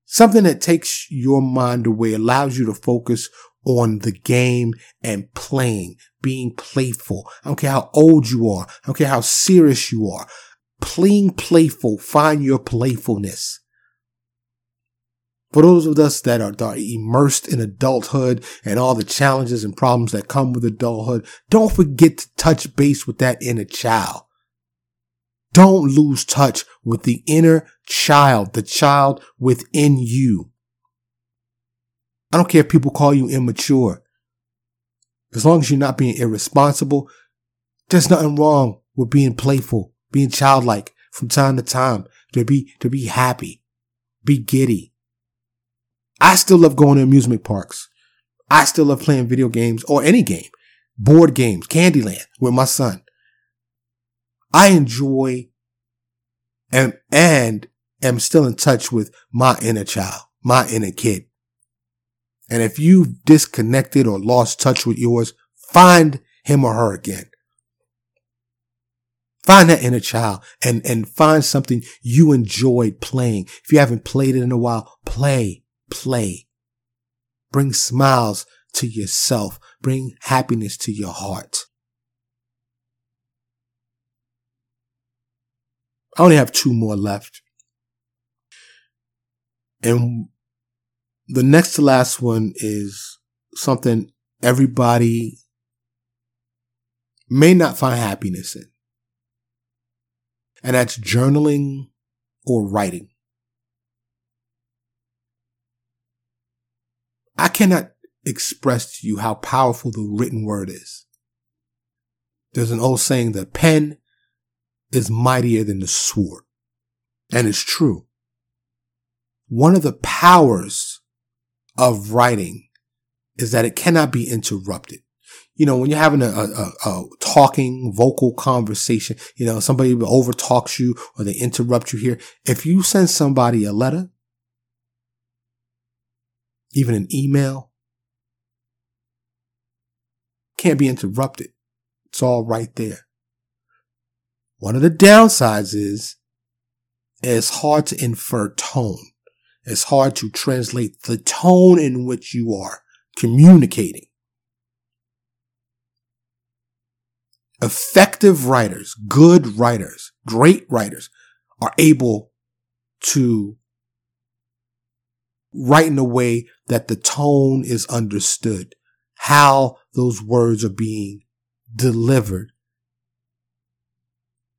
Something that takes your mind away, allows you to focus on the game and playing, being playful. I don't care how old you are. I don't care how serious you are. Playing playful, find your playfulness. For those of us that are, that are, immersed in adulthood and all the challenges and problems that come with adulthood, don't forget to touch base with that inner child. Don't lose touch with the inner child, the child within you. I don't care if people call you immature. As long as you're not being irresponsible, there's nothing wrong with being playful, being childlike from time to time, to be, to be happy, be giddy. I still love going to amusement parks. I still love playing video games or any game, board games, Candyland with my son. I enjoy and, and am still in touch with my inner child, my inner kid. And if you've disconnected or lost touch with yours, find him or her again. Find that inner child and, and find something you enjoyed playing. If you haven't played it in a while, play, play. Bring smiles to yourself. Bring happiness to your heart. I only have two more left. And the next to last one is something everybody may not find happiness in. And that's journaling or writing. I cannot express to you how powerful the written word is. There's an old saying, the pen is mightier than the sword. And it's true. One of the powers of writing is that it cannot be interrupted. You know, when you're having a, a, a talking vocal conversation, you know, somebody over talks you or they interrupt you here. If you send somebody a letter, even an email, can't be interrupted. It's all right there. One of the downsides is it's hard to infer tone. It's hard to translate the tone in which you are communicating. Effective writers, good writers, great writers are able to write in a way that the tone is understood, how those words are being delivered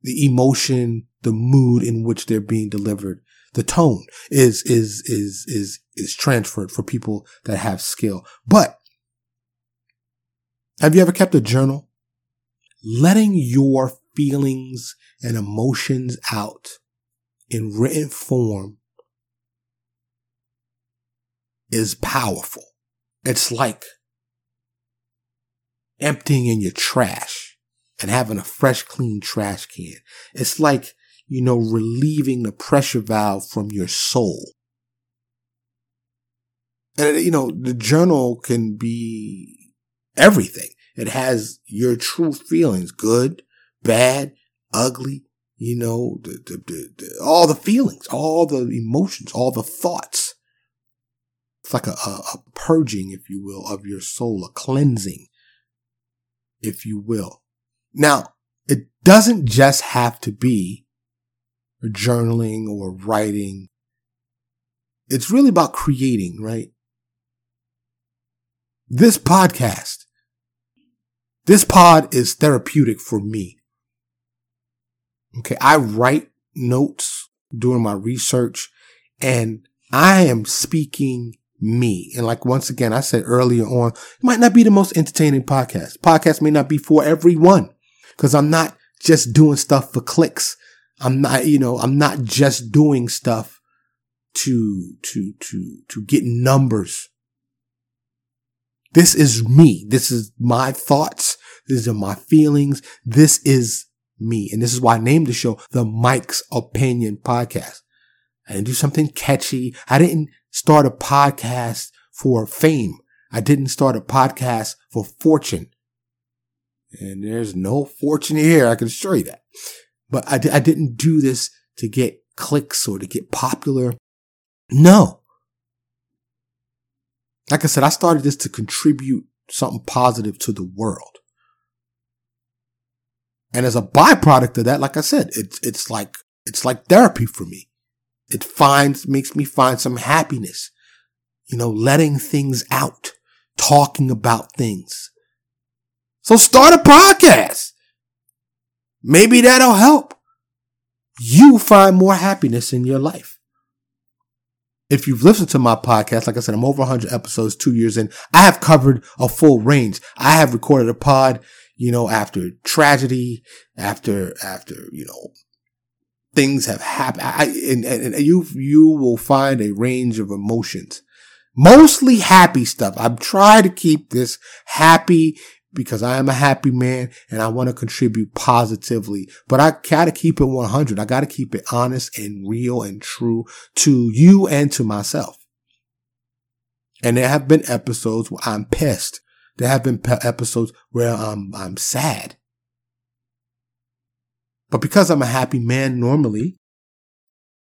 the emotion, the mood in which they're being delivered, the tone is, is, is, is, is transferred for people that have skill. But have you ever kept a journal? Letting your feelings and emotions out in written form is powerful. It's like emptying in your trash and having a fresh, clean trash can. It's like, you know, relieving the pressure valve from your soul. And, you know, the journal can be everything. It has your true feelings, good, bad, ugly, you know, the, the, the, all the feelings, all the emotions, all the thoughts. It's like a, a, a purging, if you will, of your soul, a cleansing, if you will. Now, it doesn't just have to be journaling or writing. It's really about creating, right? This podcast, this pod is therapeutic for me. Okay. I write notes during my research and I am speaking me. And like once again, I said earlier on, it might not be the most entertaining podcast. Podcast may not be for everyone. Cause I'm not just doing stuff for clicks. I'm not, you know, I'm not just doing stuff to, to, to, to get numbers. This is me. This is my thoughts. These are my feelings. This is me. And this is why I named the show the Mike's Opinion Podcast. I didn't do something catchy. I didn't start a podcast for fame. I didn't start a podcast for fortune. And there's no fortune here. I can assure you that. But I, I didn't do this to get clicks or to get popular. No. Like I said, I started this to contribute something positive to the world. And as a byproduct of that, like I said, it's, it's like, it's like therapy for me. It finds, makes me find some happiness, you know, letting things out, talking about things. So start a podcast. Maybe that'll help you find more happiness in your life. If you've listened to my podcast, like I said, I'm over 100 episodes, two years in. I have covered a full range. I have recorded a pod, you know, after tragedy, after, after, you know, things have happened. I, and, and, and you, you will find a range of emotions. Mostly happy stuff. I'm trying to keep this happy because I am a happy man and I want to contribute positively. But I gotta keep it 100. I gotta keep it honest and real and true to you and to myself. And there have been episodes where I'm pissed. There have been pe- episodes where I'm, I'm sad. But because I'm a happy man normally,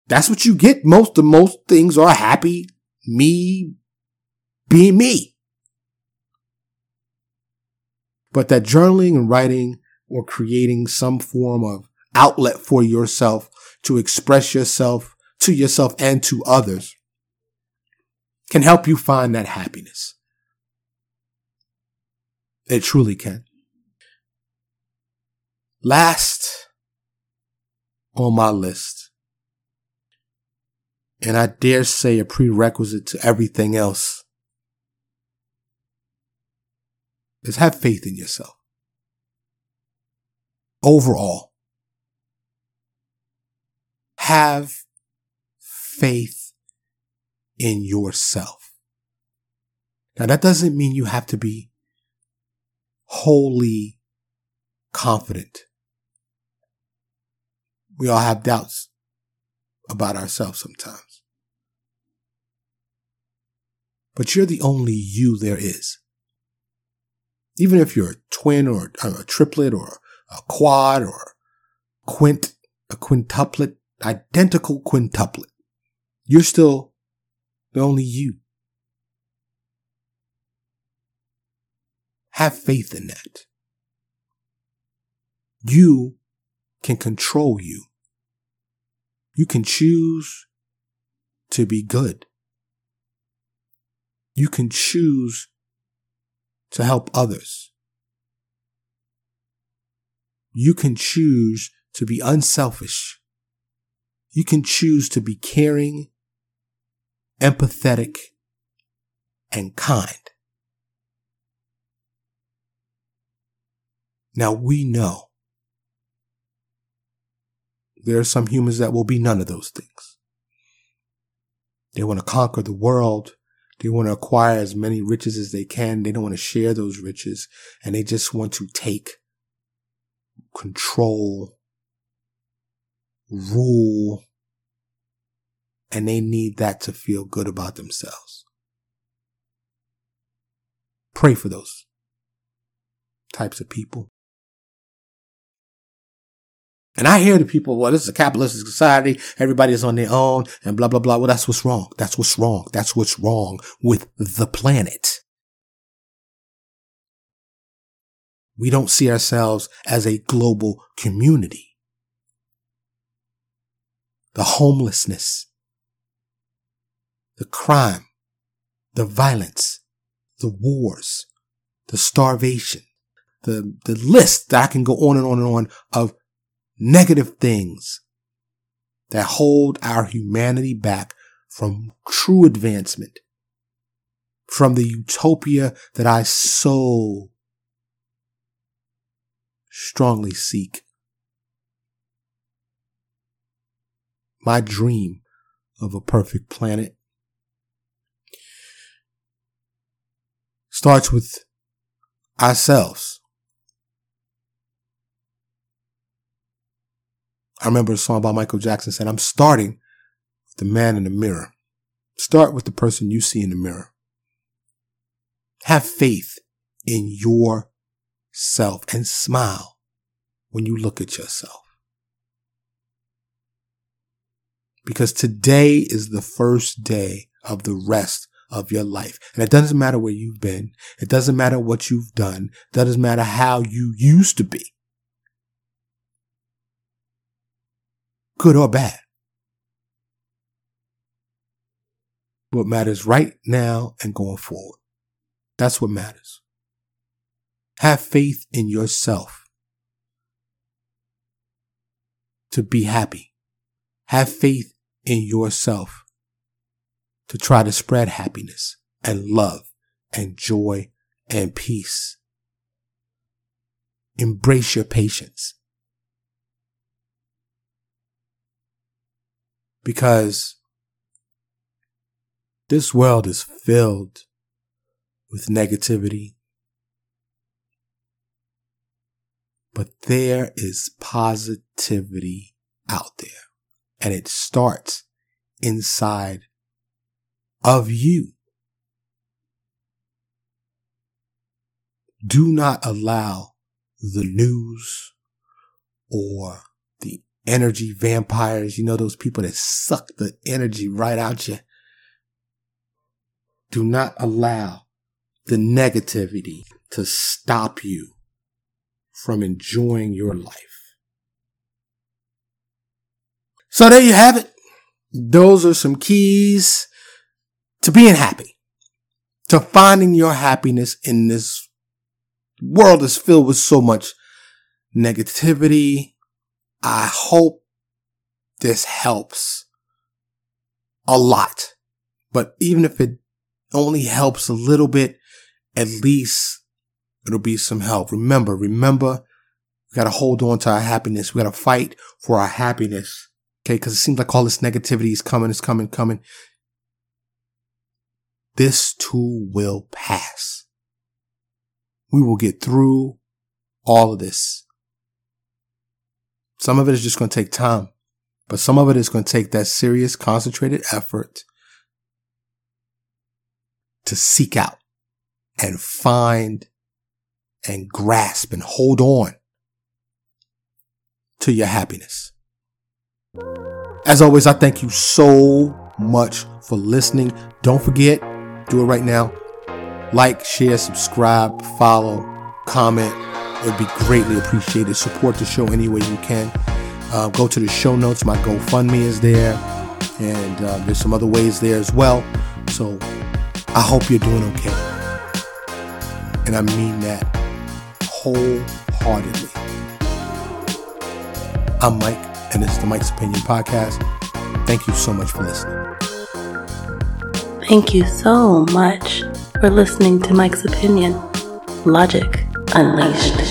that's what you get. Most of most things are happy, me being me. But that journaling and writing or creating some form of outlet for yourself to express yourself to yourself and to others can help you find that happiness. It truly can. Last on my list, and I dare say a prerequisite to everything else, is have faith in yourself. Overall, have faith in yourself. Now that doesn't mean you have to be wholly confident. We all have doubts about ourselves sometimes. But you're the only you there is. Even if you're a twin or a triplet or a quad or a quint, a quintuplet, identical quintuplet, you're still the only you. Have faith in that. You can control you. You can choose to be good. You can choose to help others. You can choose to be unselfish. You can choose to be caring, empathetic, and kind. Now we know there are some humans that will be none of those things. They want to conquer the world. They want to acquire as many riches as they can. They don't want to share those riches and they just want to take control, rule, and they need that to feel good about themselves. Pray for those types of people. And I hear the people, well, this is a capitalistic society. Everybody is on their own and blah, blah, blah. Well, that's what's wrong. That's what's wrong. That's what's wrong with the planet. We don't see ourselves as a global community. The homelessness, the crime, the violence, the wars, the starvation, the, the list that I can go on and on and on of negative things that hold our humanity back from true advancement, from the utopia that I so strongly seek. My dream of a perfect planet starts with ourselves. I remember a song by Michael Jackson said, I'm starting with the man in the mirror. Start with the person you see in the mirror. Have faith in yourself and smile when you look at yourself. Because today is the first day of the rest of your life. And it doesn't matter where you've been. It doesn't matter what you've done. It doesn't matter how you used to be. Good or bad. What matters right now and going forward. That's what matters. Have faith in yourself to be happy. Have faith in yourself to try to spread happiness and love and joy and peace. Embrace your patience. Because this world is filled with negativity. But there is positivity out there and it starts inside of you. Do not allow the news or the energy vampires, you know, those people that suck the energy right out you. Do not allow the negativity to stop you from enjoying your life. So there you have it. Those are some keys to being happy, to finding your happiness in this world is filled with so much negativity. I hope this helps a lot. But even if it only helps a little bit, at least it'll be some help. Remember, remember, we gotta hold on to our happiness. We gotta fight for our happiness. Okay. Cause it seems like all this negativity is coming, is coming, coming. This too will pass. We will get through all of this. Some of it is just going to take time, but some of it is going to take that serious, concentrated effort to seek out and find and grasp and hold on to your happiness. As always, I thank you so much for listening. Don't forget, do it right now. Like, share, subscribe, follow, comment. It would be greatly appreciated. Support the show any way you can. Uh, go to the show notes. My GoFundMe is there. And uh, there's some other ways there as well. So I hope you're doing okay. And I mean that wholeheartedly. I'm Mike, and this is the Mike's Opinion Podcast. Thank you so much for listening. Thank you so much for listening to Mike's Opinion. Logic Unleashed.